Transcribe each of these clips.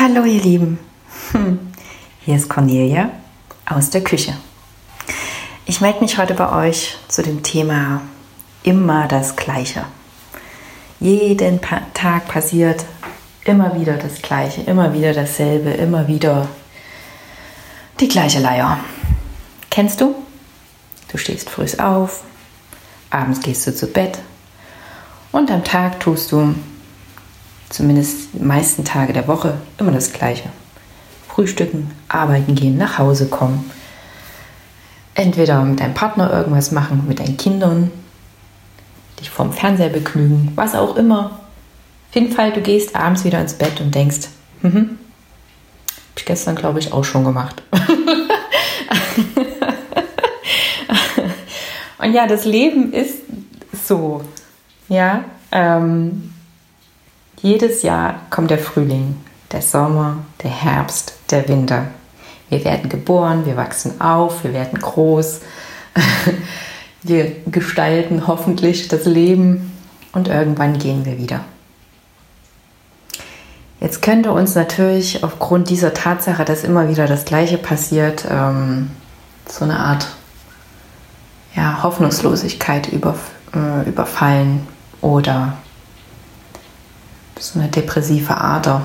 Hallo ihr Lieben, hm. hier ist Cornelia aus der Küche. Ich melde mich heute bei euch zu dem Thema immer das Gleiche. Jeden Tag passiert immer wieder das Gleiche, immer wieder dasselbe, immer wieder die gleiche Leier. Kennst du? Du stehst früh auf, abends gehst du zu Bett und am Tag tust du zumindest die meisten Tage der Woche, immer das Gleiche. Frühstücken, arbeiten gehen, nach Hause kommen. Entweder mit deinem Partner irgendwas machen, mit deinen Kindern, dich vorm Fernseher begnügen, was auch immer. Auf jeden Fall, du gehst abends wieder ins Bett und denkst, mhm, hab ich gestern, glaube ich, auch schon gemacht. und ja, das Leben ist so. Ja, ähm, jedes Jahr kommt der Frühling, der Sommer, der Herbst, der Winter. Wir werden geboren, wir wachsen auf, wir werden groß, wir gestalten hoffentlich das Leben und irgendwann gehen wir wieder. Jetzt könnte uns natürlich aufgrund dieser Tatsache, dass immer wieder das Gleiche passiert, ähm, so eine Art ja, Hoffnungslosigkeit über, äh, überfallen oder so eine depressive Ader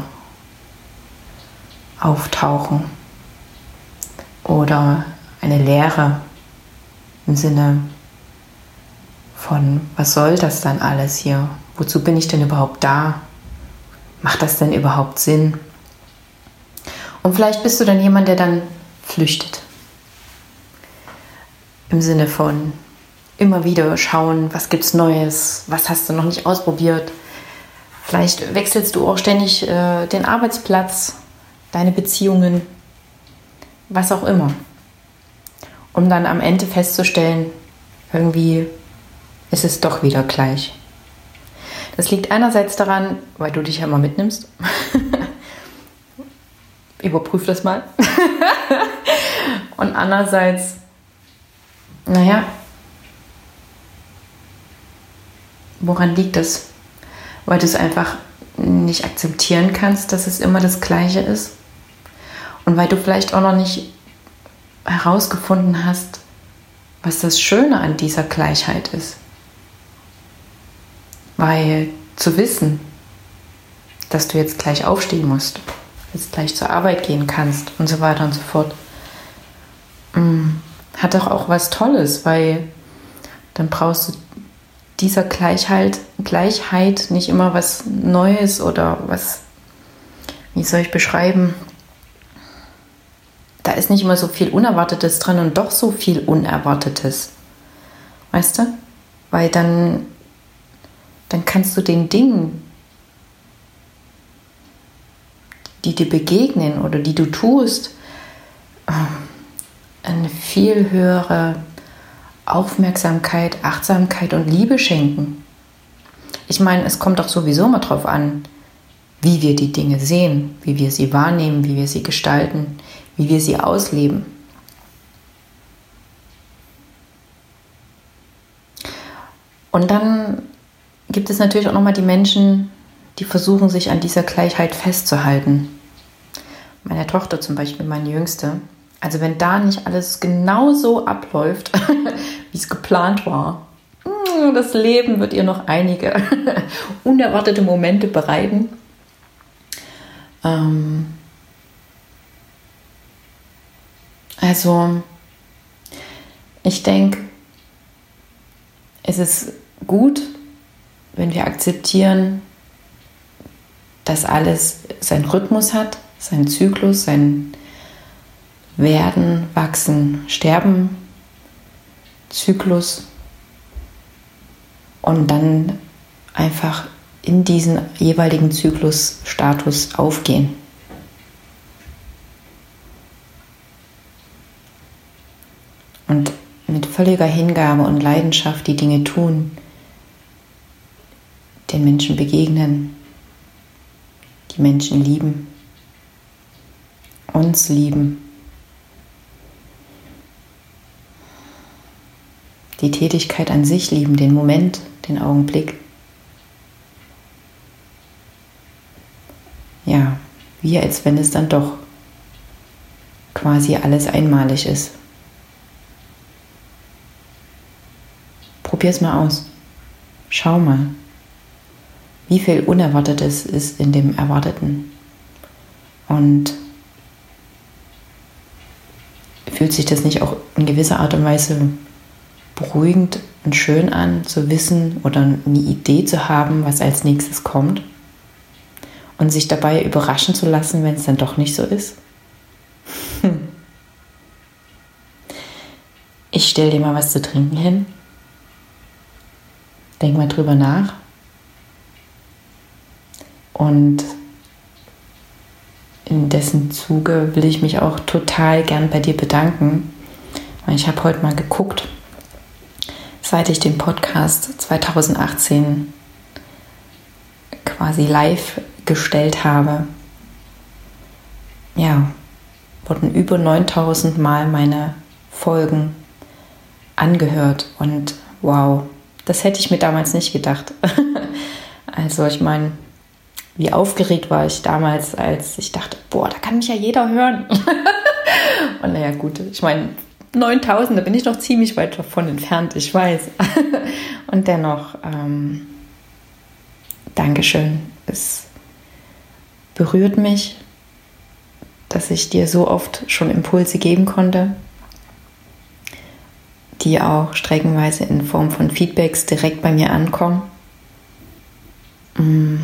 auftauchen oder eine Leere im Sinne von, was soll das dann alles hier? Wozu bin ich denn überhaupt da? Macht das denn überhaupt Sinn? Und vielleicht bist du dann jemand, der dann flüchtet. Im Sinne von immer wieder schauen, was gibt's Neues, was hast du noch nicht ausprobiert, Vielleicht wechselst du auch ständig äh, den Arbeitsplatz, deine Beziehungen, was auch immer. Um dann am Ende festzustellen, irgendwie ist es doch wieder gleich. Das liegt einerseits daran, weil du dich ja immer mitnimmst. Überprüf das mal. Und andererseits, naja, woran liegt das? Weil du es einfach nicht akzeptieren kannst, dass es immer das Gleiche ist. Und weil du vielleicht auch noch nicht herausgefunden hast, was das Schöne an dieser Gleichheit ist. Weil zu wissen, dass du jetzt gleich aufstehen musst, jetzt gleich zur Arbeit gehen kannst und so weiter und so fort, mm, hat doch auch was Tolles, weil dann brauchst du dieser Gleichheit, Gleichheit nicht immer was Neues oder was, wie soll ich beschreiben, da ist nicht immer so viel Unerwartetes drin und doch so viel Unerwartetes. Weißt du? Weil dann, dann kannst du den Dingen, die dir begegnen oder die du tust, ähm, eine viel höhere Aufmerksamkeit, Achtsamkeit und Liebe schenken. Ich meine, es kommt doch sowieso mal drauf an, wie wir die Dinge sehen, wie wir sie wahrnehmen, wie wir sie gestalten, wie wir sie ausleben. Und dann gibt es natürlich auch nochmal die Menschen, die versuchen, sich an dieser Gleichheit festzuhalten. Meine Tochter zum Beispiel, meine Jüngste, also wenn da nicht alles genau so abläuft, wie es geplant war, hm, das Leben wird ihr noch einige unerwartete Momente bereiten. Ähm also ich denke, es ist gut, wenn wir akzeptieren, dass alles seinen Rhythmus hat, seinen Zyklus, seinen werden, Wachsen, Sterben, Zyklus und dann einfach in diesen jeweiligen Zyklusstatus aufgehen. Und mit völliger Hingabe und Leidenschaft die Dinge tun, den Menschen begegnen, die Menschen lieben, uns lieben die Tätigkeit an sich lieben, den Moment, den Augenblick. Ja, wie als wenn es dann doch quasi alles einmalig ist. Probier es mal aus. Schau mal, wie viel Unerwartetes ist in dem Erwarteten. Und fühlt sich das nicht auch in gewisser Art und Weise beruhigend und schön an, zu wissen oder eine Idee zu haben, was als nächstes kommt? Und sich dabei überraschen zu lassen, wenn es dann doch nicht so ist? Ich stelle dir mal was zu trinken hin. Denk mal drüber nach. Und in dessen Zuge will ich mich auch total gern bei dir bedanken. Ich habe heute mal geguckt, seit ich den Podcast 2018 quasi live gestellt habe, ja, wurden über 9000 Mal meine Folgen angehört und wow, das hätte ich mir damals nicht gedacht. also ich meine, wie aufgeregt war ich damals, als ich dachte, boah, da kann mich ja jeder hören. und naja, gut, ich meine, 9000, da bin ich noch ziemlich weit davon entfernt, ich weiß. und dennoch, ähm, Dankeschön. Es berührt mich, dass ich dir so oft schon Impulse geben konnte, die auch streckenweise in Form von Feedbacks direkt bei mir ankommen. Mm.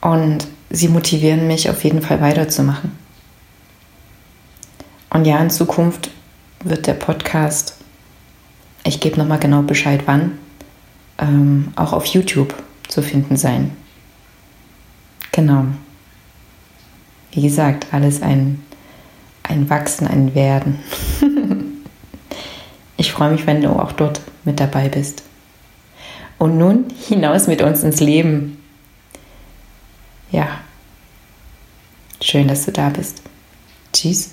Und sie motivieren mich auf jeden Fall weiterzumachen. Und ja, in Zukunft wird der Podcast, ich gebe nochmal genau Bescheid wann, ähm, auch auf YouTube zu finden sein. Genau. Wie gesagt, alles ein, ein Wachsen, ein Werden. ich freue mich, wenn du auch dort mit dabei bist. Und nun hinaus mit uns ins Leben. Ja, schön, dass du da bist. Tschüss,